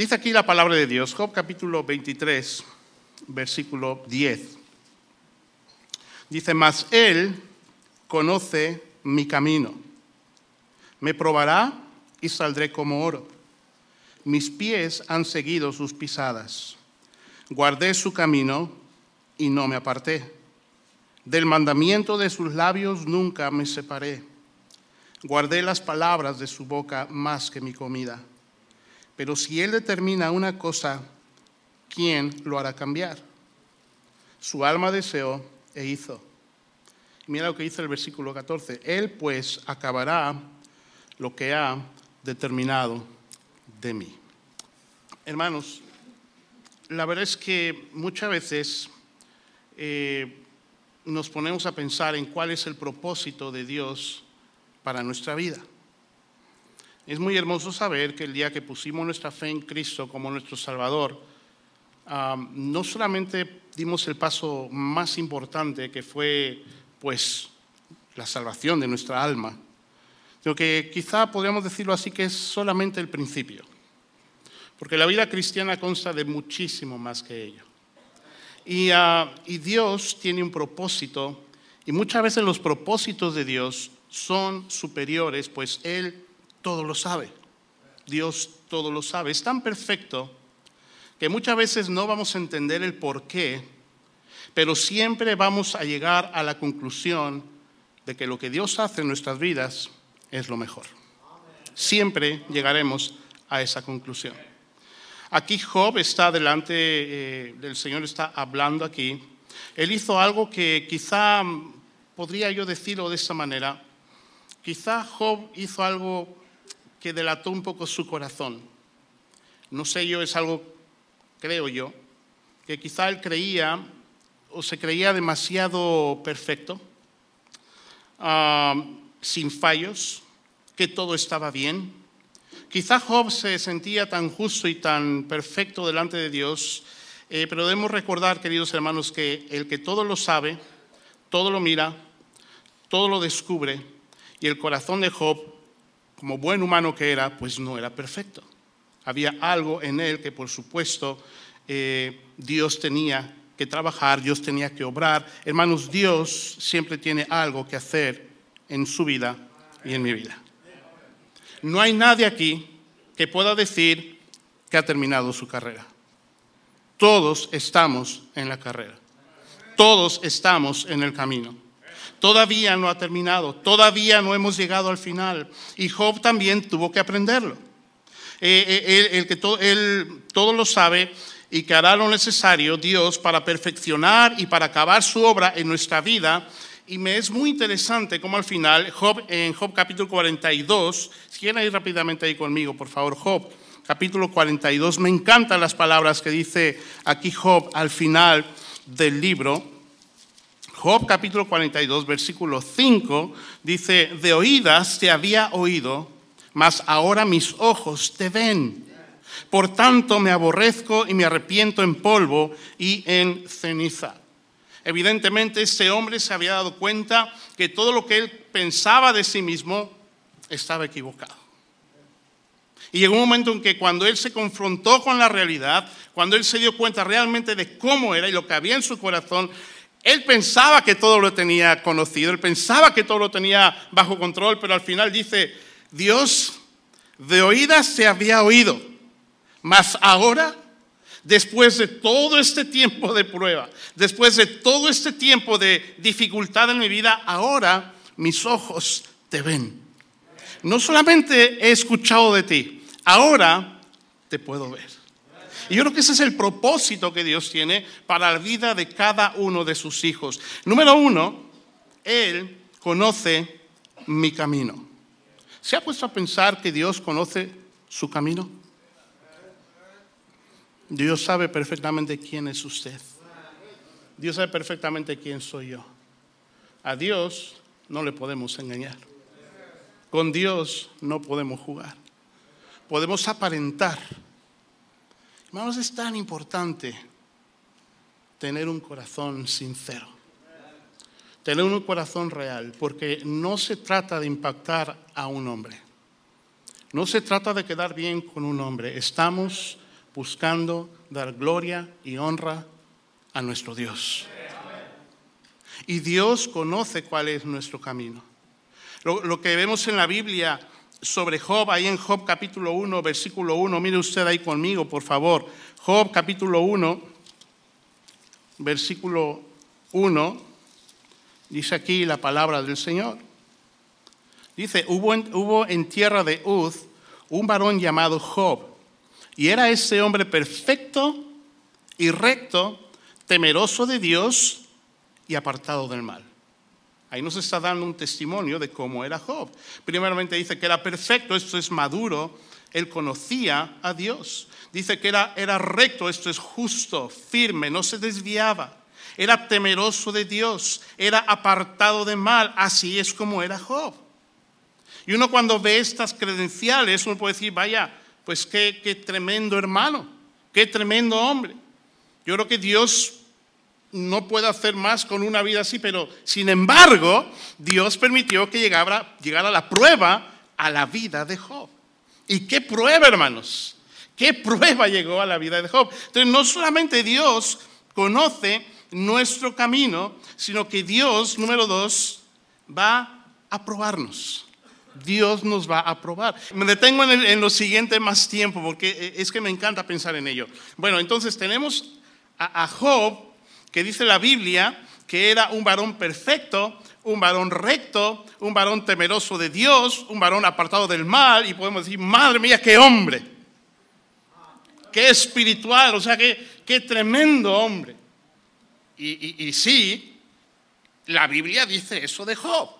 Dice aquí la palabra de Dios, Job capítulo 23, versículo 10. Dice, mas Él conoce mi camino. Me probará y saldré como oro. Mis pies han seguido sus pisadas. Guardé su camino y no me aparté. Del mandamiento de sus labios nunca me separé. Guardé las palabras de su boca más que mi comida. Pero si Él determina una cosa, ¿quién lo hará cambiar? Su alma deseó e hizo. Mira lo que dice el versículo 14. Él pues acabará lo que ha determinado de mí. Hermanos, la verdad es que muchas veces eh, nos ponemos a pensar en cuál es el propósito de Dios para nuestra vida. Es muy hermoso saber que el día que pusimos nuestra fe en Cristo como nuestro Salvador, no solamente dimos el paso más importante que fue pues la salvación de nuestra alma, sino que quizá podríamos decirlo así que es solamente el principio, porque la vida cristiana consta de muchísimo más que ello. Y, ah, y Dios tiene un propósito, y muchas veces los propósitos de Dios son superiores, pues Él todo lo sabe. Dios todo lo sabe. Es tan perfecto que muchas veces no vamos a entender el por qué, pero siempre vamos a llegar a la conclusión de que lo que Dios hace en nuestras vidas es lo mejor. Siempre llegaremos a esa conclusión. Aquí Job está delante eh, del Señor, está hablando aquí. Él hizo algo que quizá podría yo decirlo de esta manera. Quizá Job hizo algo que delató un poco su corazón. No sé yo, es algo, creo yo, que quizá él creía o se creía demasiado perfecto, ah, sin fallos, que todo estaba bien. Quizá Job se sentía tan justo y tan perfecto delante de Dios, eh, pero debemos recordar, queridos hermanos, que el que todo lo sabe, todo lo mira, todo lo descubre, y el corazón de Job como buen humano que era, pues no era perfecto. Había algo en él que, por supuesto, eh, Dios tenía que trabajar, Dios tenía que obrar. Hermanos, Dios siempre tiene algo que hacer en su vida y en mi vida. No hay nadie aquí que pueda decir que ha terminado su carrera. Todos estamos en la carrera. Todos estamos en el camino. Todavía no ha terminado, todavía no hemos llegado al final. Y Job también tuvo que aprenderlo. Eh, eh, el, que él todo lo sabe y que hará lo necesario Dios para perfeccionar y para acabar su obra en nuestra vida. Y me es muy interesante como al final, Job, en Job capítulo 42, si quieren ir rápidamente ahí conmigo, por favor, Job capítulo 42, me encantan las palabras que dice aquí Job al final del libro. Job capítulo 42, versículo 5 dice, de oídas te había oído, mas ahora mis ojos te ven. Por tanto me aborrezco y me arrepiento en polvo y en ceniza. Evidentemente este hombre se había dado cuenta que todo lo que él pensaba de sí mismo estaba equivocado. Y llegó un momento en que cuando él se confrontó con la realidad, cuando él se dio cuenta realmente de cómo era y lo que había en su corazón, él pensaba que todo lo tenía conocido, él pensaba que todo lo tenía bajo control, pero al final dice, Dios de oídas se había oído, mas ahora, después de todo este tiempo de prueba, después de todo este tiempo de dificultad en mi vida, ahora mis ojos te ven. No solamente he escuchado de ti, ahora te puedo ver. Y yo creo que ese es el propósito que Dios tiene para la vida de cada uno de sus hijos. Número uno, Él conoce mi camino. ¿Se ha puesto a pensar que Dios conoce su camino? Dios sabe perfectamente quién es usted. Dios sabe perfectamente quién soy yo. A Dios no le podemos engañar. Con Dios no podemos jugar. Podemos aparentar Hermanos, es tan importante tener un corazón sincero, tener un corazón real, porque no se trata de impactar a un hombre, no se trata de quedar bien con un hombre, estamos buscando dar gloria y honra a nuestro Dios. Y Dios conoce cuál es nuestro camino. Lo, que vemos en la Biblia sobre Job, ahí en Job capítulo 1, versículo 1, mire usted ahí conmigo, por favor. Job capítulo 1, versículo 1, dice aquí la palabra del Señor. Dice, hubo en, hubo en tierra de Uz un varón llamado Job, y era ese hombre perfecto y recto, temeroso de Dios y apartado del mal. Ahí nos está dando un testimonio de cómo era Job. Primeramente dice que era perfecto, esto es maduro, él conocía a Dios. Dice que era, era recto, esto es justo, firme, no se desviaba. Era temeroso de Dios, era apartado de mal, así es como era Job. Y uno cuando ve estas credenciales, uno puede decir, vaya, pues qué, qué tremendo hermano, qué tremendo hombre. Yo creo que Dios no puede hacer más con una vida así, pero sin embargo, Dios permitió que llegara, la prueba a la vida de Job. ¿Y qué prueba, hermanos? ¿Qué prueba llegó a la vida de Job? Entonces, no solamente Dios conoce nuestro camino, sino que Dios, número dos, va a probarnos. Dios nos va a probar. Me detengo en, lo siguiente más tiempo porque es que me encanta pensar en ello. Bueno, entonces tenemos a Job que dice la Biblia que era un varón perfecto, un varón recto, un varón temeroso de Dios, un varón apartado del mal, y podemos decir, madre mía, qué hombre, qué espiritual, o sea, qué, qué tremendo hombre. Y, y sí, la Biblia dice eso de Job.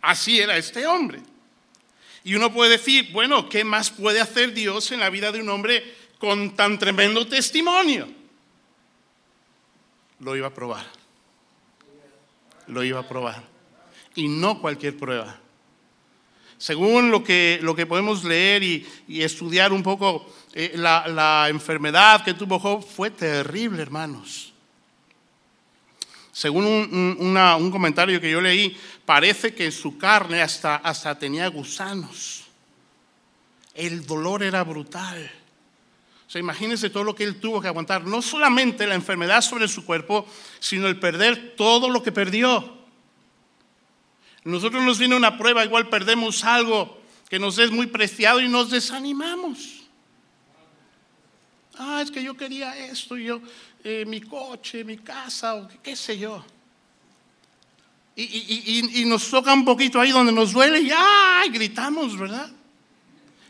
Así era este hombre. Y uno puede decir, bueno, ¿qué más puede hacer Dios en la vida de un hombre con tan tremendo testimonio? Lo iba a probar. Lo iba a probar. Y no cualquier prueba. Según lo que, lo que podemos leer y, estudiar un poco, eh, la, enfermedad que tuvo Job fue terrible, hermanos. Según un, comentario que yo leí, parece que su carne hasta, hasta tenía gusanos. El dolor era brutal. O sea, imagínense todo lo que él tuvo que aguantar, no solamente la enfermedad sobre su cuerpo, sino el perder todo lo que perdió. Nosotros nos viene una prueba, igual perdemos algo que nos es muy preciado y nos desanimamos. Ah, es que yo quería esto, yo, eh, mi coche, mi casa, o qué, sé yo. Y, y, nos toca un poquito ahí donde nos duele y ¡ay! gritamos, ¿verdad?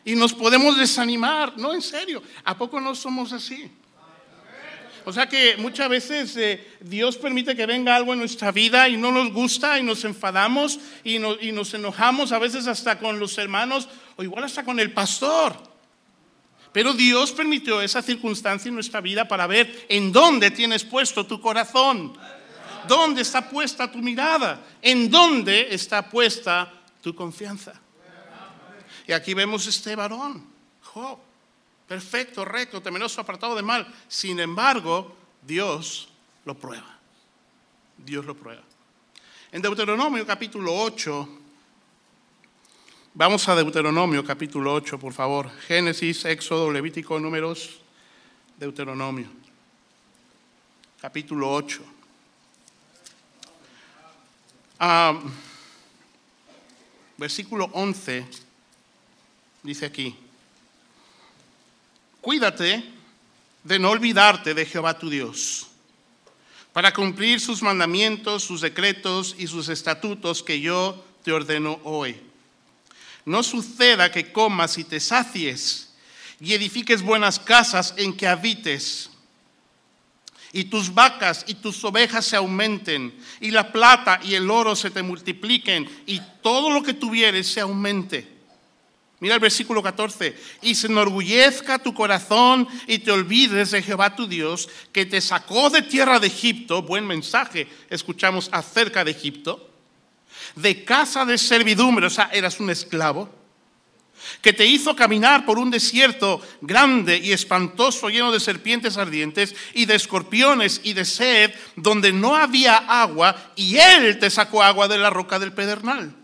Y nos podemos desanimar. No, en serio, ¿a poco no somos así? O sea que muchas veces eh, Dios permite que venga algo en nuestra vida y no nos gusta y nos enfadamos y, y nos enojamos a veces hasta con los hermanos o igual hasta con el pastor. Pero Dios permitió esa circunstancia en nuestra vida para ver en dónde tienes puesto tu corazón, dónde está puesta tu mirada, en dónde está puesta tu confianza. Y aquí vemos este varón, Job, perfecto, recto, temeroso, apartado de mal. Sin embargo, Dios lo prueba. Dios lo prueba. En Deuteronomio capítulo 8, vamos a Deuteronomio capítulo 8, por favor. Génesis, Éxodo, Levítico, Números, Deuteronomio. Capítulo 8. Ah, versículo 11 dice aquí, cuídate de no olvidarte de Jehová tu Dios, para cumplir sus mandamientos, sus decretos y sus estatutos que yo te ordeno hoy. No suceda que comas y te sacies y edifiques buenas casas en que habites, y tus vacas y tus ovejas se aumenten, y la plata y el oro se te multipliquen, y todo lo que tuvieres se aumente Mira el versículo 14. Y se enorgullezca tu corazón y te olvides de Jehová tu Dios, que te sacó de tierra de Egipto. Buen mensaje escuchamos acerca de Egipto. De casa de servidumbre, o sea, eras un esclavo. Que te hizo caminar por un desierto grande y espantoso, lleno de serpientes ardientes y de escorpiones y de sed, donde no había agua, y Él te sacó agua de la roca del pedernal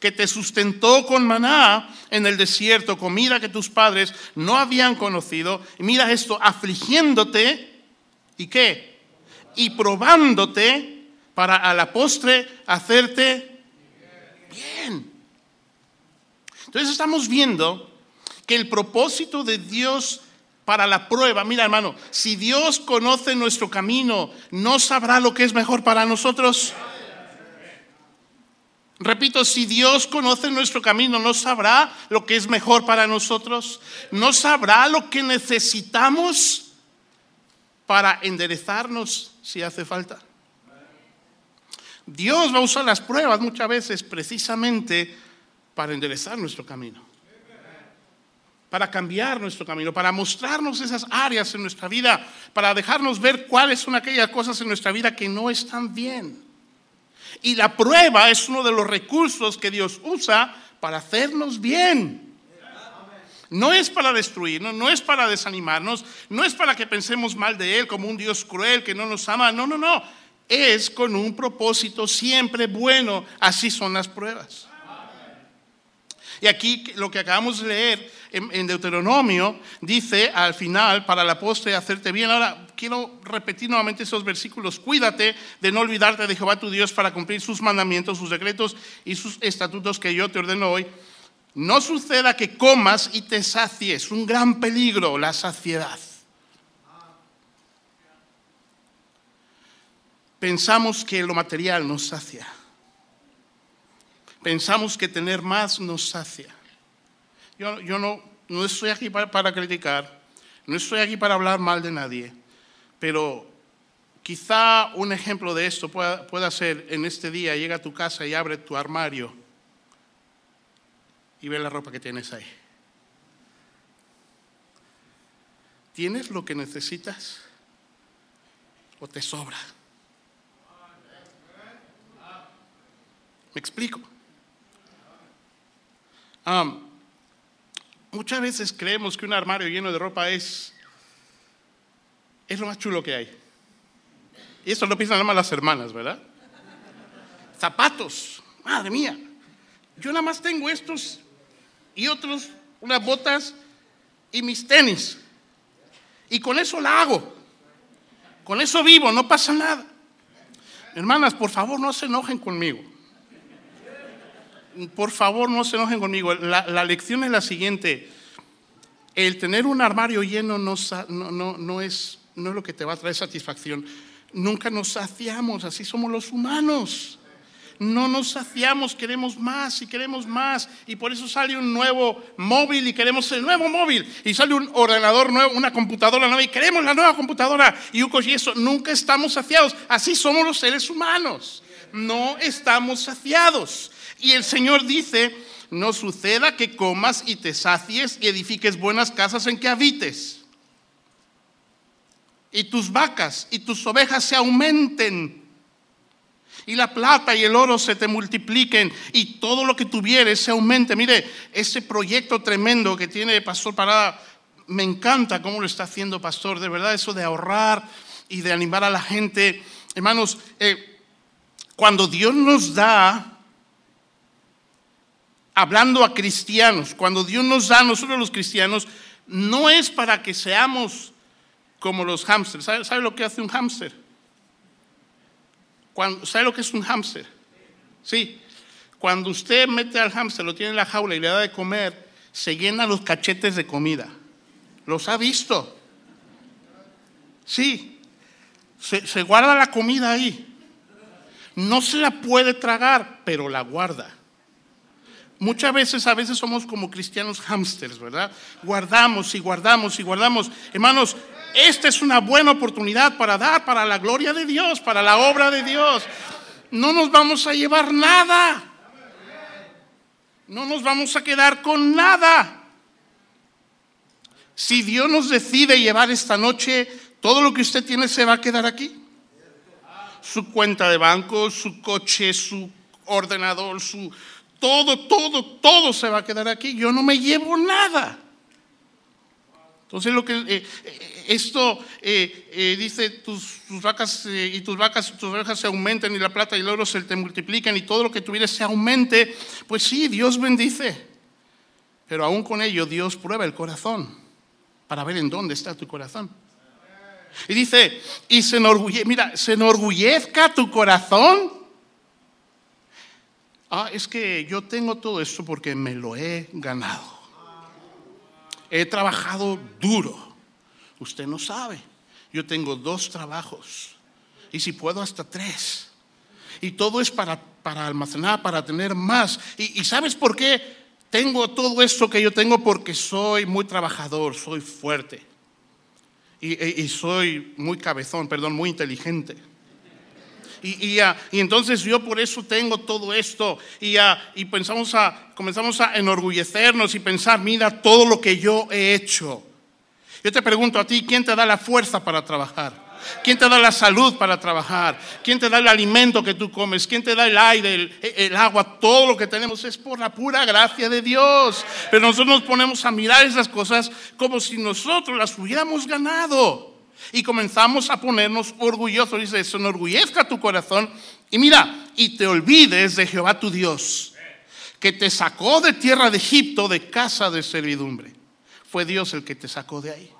que te sustentó con maná en el desierto, comida que tus padres no habían conocido. Y mira esto, afligiéndote, ¿y qué? Y probándote para a la postre hacerte bien. Entonces estamos viendo que el propósito de Dios para la prueba, mira hermano, si Dios conoce nuestro camino, ¿no sabrá lo que es mejor para nosotros? Repito, si Dios conoce nuestro camino, ¿no sabrá lo que es mejor para nosotros? ¿No sabrá lo que necesitamos para enderezarnos si hace falta? Dios va a usar las pruebas muchas veces precisamente para enderezar nuestro camino, para cambiar nuestro camino, para mostrarnos esas áreas en nuestra vida, para dejarnos ver cuáles son aquellas cosas en nuestra vida que no están bien. Y la prueba es uno de los recursos que Dios usa para hacernos bien. No es para destruirnos, no es para desanimarnos, no es para que pensemos mal de Él como un Dios cruel que no nos ama. No, no, no. Es con un propósito siempre bueno. Así son las pruebas. Y aquí lo que acabamos de leer en, Deuteronomio dice al final, para la postre, hacerte bien. Ahora quiero repetir nuevamente esos versículos. Cuídate de no olvidarte de Jehová tu Dios para cumplir sus mandamientos, sus decretos y sus estatutos que yo te ordeno hoy. No suceda que comas y te sacies. Un gran peligro, la saciedad. Pensamos que lo material nos sacia. Pensamos que tener más nos sacia. Yo, yo no, no estoy aquí para, criticar, no estoy aquí para hablar mal de nadie, pero quizá un ejemplo de esto pueda, pueda ser en este día, llega a tu casa y abre tu armario y ve la ropa que tienes ahí. ¿Tienes lo que necesitas o te sobra? ¿Me explico? Muchas veces creemos que un armario lleno de ropa es, es lo más chulo que hay. Y eso lo piensan nada más las hermanas, ¿verdad? Zapatos, madre mía. Yo nada más tengo estos y otros, unas botas y mis tenis. Y con eso la hago. Con eso vivo, no pasa nada. Hermanas, por favor, no se enojen conmigo por favor no se enojen conmigo. La, lección es la siguiente. El tener un armario lleno no, es, no es lo que te va a traer satisfacción. Nunca nos saciamos, así somos los humanos. No nos saciamos, queremos más y queremos más. Y por eso sale un nuevo móvil y queremos el nuevo móvil. Y sale un ordenador nuevo, una computadora nueva y queremos la nueva computadora. Y y eso, nunca estamos saciados. Así somos los seres humanos. No estamos saciados. Y el Señor dice, no suceda que comas y te sacies y edifiques buenas casas en que habites. Y tus vacas y tus ovejas se aumenten. Y la plata y el oro se te multipliquen y todo lo que tuvieres se aumente. Mire, ese proyecto tremendo que tiene Pastor Parada, me encanta cómo lo está haciendo Pastor. De verdad, eso de ahorrar y de animar a la gente. Hermanos, eh, cuando Dios nos da hablando a cristianos, cuando Dios nos da a nosotros los cristianos, no es para que seamos como los hámsters. ¿Sabe, lo que hace un hámster? ¿Sabe lo que es un hámster? Sí. Cuando usted mete al hámster, lo tiene en la jaula y le da de comer, se llena los cachetes de comida. ¿Los ha visto? Sí. Se guarda la comida ahí. No se la puede tragar, pero la guarda. Muchas veces, a veces somos como cristianos hámsters, ¿verdad? Guardamos y guardamos y guardamos. Hermanos, esta es una buena oportunidad para dar para la gloria de Dios, para la obra de Dios. No nos vamos a llevar nada. No nos vamos a quedar con nada. Si Dios nos decide llevar esta noche, todo lo que usted tiene se va a quedar aquí. Su cuenta de banco, su coche, su ordenador, su, todo, todo, todo se va a quedar aquí. Yo no me llevo nada. Entonces lo que eh, eh, esto eh, dice tus, vacas y tus vacas tus ovejas se aumenten y la plata y el oro se te multipliquen y todo lo que tuvieres se aumente, pues sí, Dios bendice. Pero aún con ello Dios prueba el corazón para ver en dónde está tu corazón. Y dice, y se enorgulle, mira, se enorgullezca tu corazón. Ah, es que yo tengo todo esto porque me lo he ganado. He trabajado duro. Usted no sabe. Yo tengo dos trabajos. Y si puedo, hasta tres. Y todo es para, para almacenar, para tener más. Y, ¿sabes por qué tengo todo esto que yo tengo? Porque soy muy trabajador, soy fuerte. Y, y soy muy cabezón, perdón, muy inteligente. Y, y, entonces yo por eso tengo todo esto. Y, y pensamos a, comenzamos a enorgullecernos y pensar, mira todo lo que yo he hecho. Yo te pregunto a ti, ¿quién te da la fuerza para trabajar? ¿Quién te da la salud para trabajar? ¿Quién te da el alimento que tú comes? ¿Quién te da el aire, el, el, agua? Todo lo que tenemos es por la pura gracia de Dios. Pero nosotros nos ponemos a mirar esas cosas como si nosotros las hubiéramos ganado y comenzamos a ponernos orgullosos. Dice, se enorgullezca tu corazón y mira, y te olvides de Jehová tu Dios, que te sacó de tierra de Egipto, de casa de servidumbre. Fue Dios el que te sacó de ahí.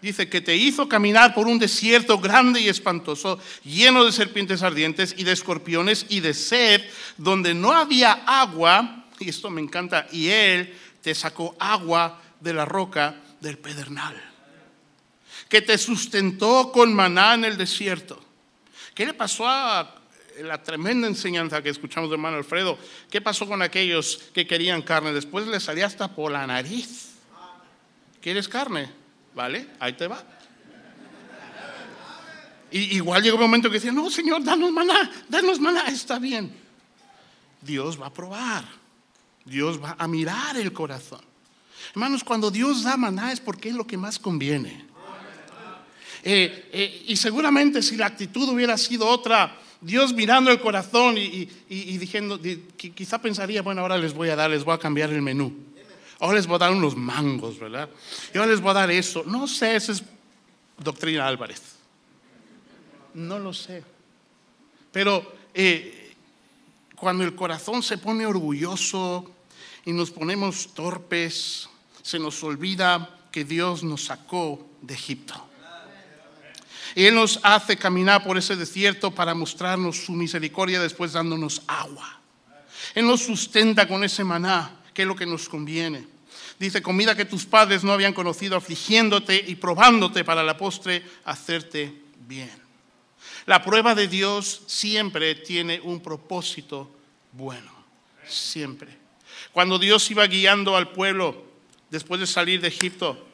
Dice que te hizo caminar por un desierto grande y espantoso, lleno de serpientes ardientes y de escorpiones y de sed, donde no había agua, y esto me encanta, y Él te sacó agua de la roca del pedernal que te sustentó con maná en el desierto. ¿Qué le pasó a la tremenda enseñanza que escuchamos de hermano Alfredo? ¿Qué pasó con aquellos que querían carne? Después le salía hasta por la nariz. ¿Quieres carne? ¿Vale? Ahí te va. Y igual llegó un momento que decía, no, Señor, danos maná, danos maná, está bien. Dios va a probar, Dios va a mirar el corazón. Hermanos, cuando Dios da maná es porque es lo que más conviene. Eh, eh, y seguramente si la actitud hubiera sido otra, Dios mirando el corazón y, diciendo, quizá pensaría, bueno, ahora les voy a dar, les voy a cambiar el menú. Ahora les voy a dar unos mangos, ¿verdad? Y ahora les voy a dar eso. No sé, esa es doctrina Álvarez. No lo sé. Pero eh, cuando el corazón se pone orgulloso y nos ponemos torpes, se nos olvida que Dios nos sacó de Egipto. Él nos hace caminar por ese desierto para mostrarnos su misericordia después dándonos agua. Él nos sustenta con ese maná, que es lo que nos conviene. Dice, comida que tus padres no habían conocido, afligiéndote y probándote para la postre hacerte bien. La prueba de Dios siempre tiene un propósito bueno, siempre. Cuando Dios iba guiando al pueblo después de salir de Egipto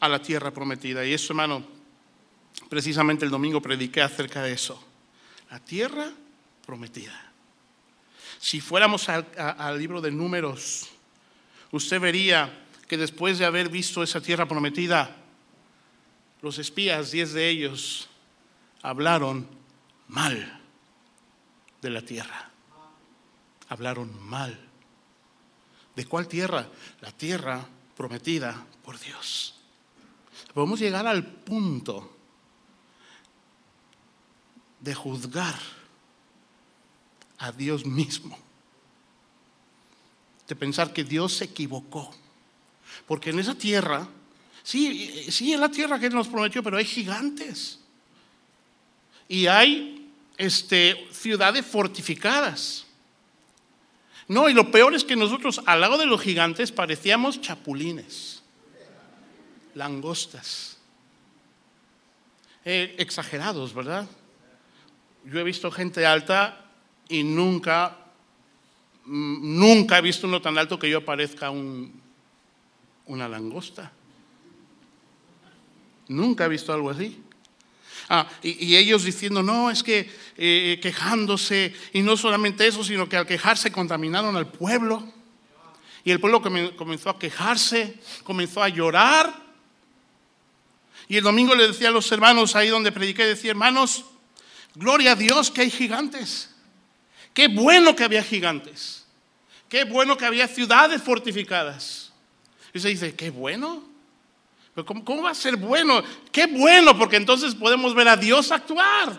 a la tierra prometida, y eso, hermano, Precisamente el domingo prediqué acerca de eso. La tierra prometida. Si fuéramos al, libro de números, usted vería que después de haber visto esa tierra prometida, los espías, diez de ellos, hablaron mal de la tierra. Hablaron mal. ¿De cuál tierra? La tierra prometida por Dios. Podemos llegar al punto de juzgar a Dios mismo, de pensar que Dios se equivocó. Porque en esa tierra, sí, sí es la tierra que nos prometió, pero hay gigantes. Y hay este, ciudades fortificadas. No, y lo peor es que nosotros al lado de los gigantes parecíamos chapulines, langostas, eh, exagerados, ¿verdad? Yo he visto gente alta y nunca, mm, nunca he visto uno tan alto que yo parezca un, una langosta. Nunca he visto algo así. Ah, y, ellos diciendo, no, es que eh, quejándose, y no solamente eso, sino que al quejarse contaminaron al pueblo. Y el pueblo comenzó a quejarse, comenzó a llorar. Y el domingo le decía a los hermanos ahí donde prediqué, decía, hermanos, Gloria a Dios que hay gigantes. Qué bueno que había gigantes. Qué bueno que había ciudades fortificadas. Y se dice, qué bueno. Pero ¿cómo, ¿Cómo va a ser bueno? Qué bueno, porque entonces podemos ver a Dios actuar.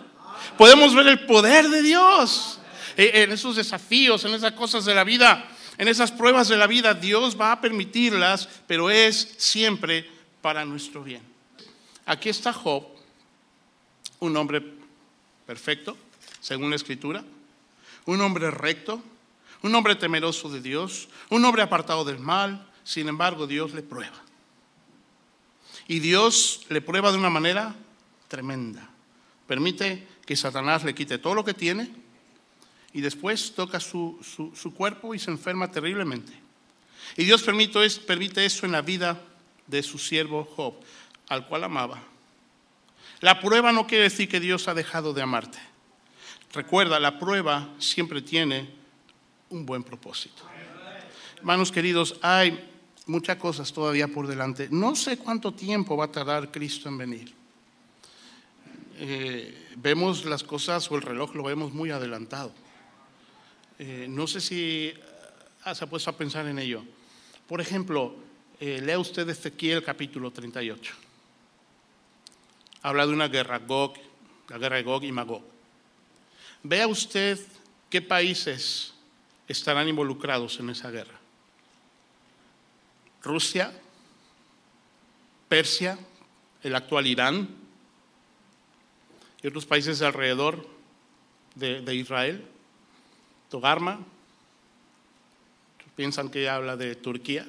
Podemos ver el poder de Dios en esos desafíos, en esas cosas de la vida, en esas pruebas de la vida. Dios va a permitirlas, pero es siempre para nuestro bien. Aquí está Job, un hombre perfecto, según la escritura, un hombre recto, un hombre temeroso de Dios, un hombre apartado del mal, sin embargo Dios le prueba. Y Dios le prueba de una manera tremenda. Permite que Satanás le quite todo lo que tiene y después toca su, cuerpo y se enferma terriblemente. Y Dios permite, permite eso en la vida de su siervo Job, al cual amaba. La prueba no quiere decir que Dios ha dejado de amarte. Recuerda, la prueba siempre tiene un buen propósito. Hermanos queridos, hay muchas cosas todavía por delante. No sé cuánto tiempo va a tardar Cristo en venir. Eh, vemos las cosas o el reloj lo vemos muy adelantado. Eh, no sé si ah, se ha puesto a pensar en ello. Por ejemplo, eh, lea usted Ezequiel capítulo 38. Habla de una guerra, Gog, la guerra de Gog y Magog. Vea usted qué países estarán involucrados en esa guerra. Rusia, Persia, el actual Irán y otros países alrededor de, Israel, Togarma, piensan que habla de Turquía,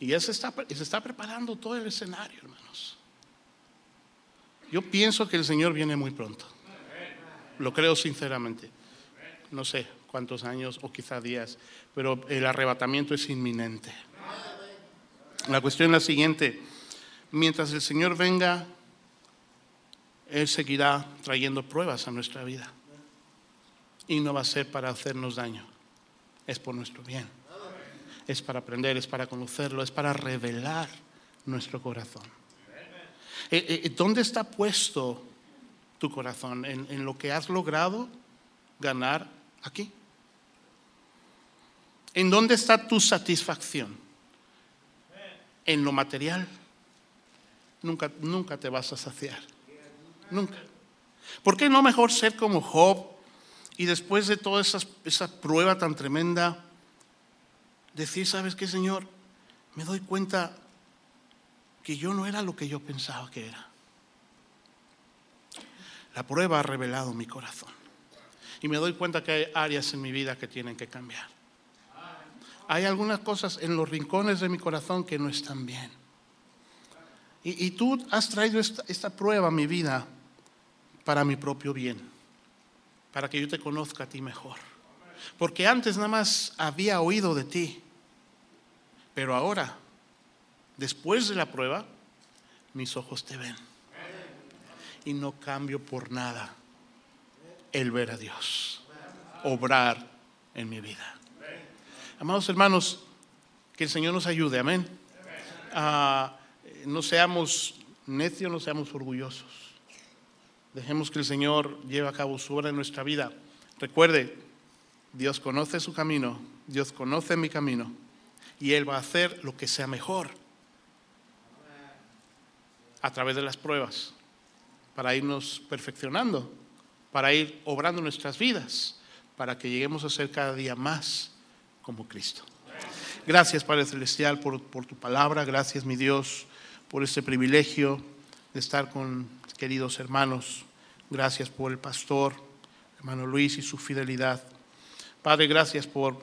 y ya se está, se está preparando todo el escenario, hermanos. Yo pienso que el Señor viene muy pronto. Lo creo sinceramente. No sé cuántos años o quizá días, pero el arrebatamiento es inminente. La cuestión es la siguiente. Mientras el Señor venga, Él seguirá trayendo pruebas a nuestra vida. Y no va a ser para hacernos daño, es por nuestro bien. Es para aprender, es para conocerlo, es para revelar nuestro corazón. Eh, eh, ¿Dónde está puesto tu corazón? ¿En, en lo que has logrado ganar aquí? ¿En dónde está tu satisfacción? en lo material, nunca, nunca te vas a saciar. Nunca. ¿Por qué no mejor ser como Job y después de toda esa, esa prueba tan tremenda, decir, ¿sabes qué, Señor? Me doy cuenta que yo no era lo que yo pensaba que era. La prueba ha revelado mi corazón. Y me doy cuenta que hay áreas en mi vida que tienen que cambiar hay algunas cosas en los rincones de mi corazón que no están bien. Y, tú has traído esta, esta prueba a mi vida para mi propio bien, para que yo te conozca a ti mejor. Porque antes nada más había oído de ti, pero ahora, después de la prueba, mis ojos te ven. Y no cambio por nada el ver a Dios, obrar en mi vida. Amados hermanos, que el Señor nos ayude, amén. Ah, no seamos necios, no seamos orgullosos. Dejemos que el Señor lleve a cabo su obra en nuestra vida. Recuerde, Dios conoce su camino, Dios conoce mi camino y Él va a hacer lo que sea mejor a través de las pruebas para irnos perfeccionando, para ir obrando nuestras vidas, para que lleguemos a ser cada día más como Cristo. Gracias, Padre Celestial, por, por tu palabra. Gracias, mi Dios, por este privilegio de estar con queridos hermanos. Gracias por el pastor, hermano Luis, y su fidelidad. Padre, gracias por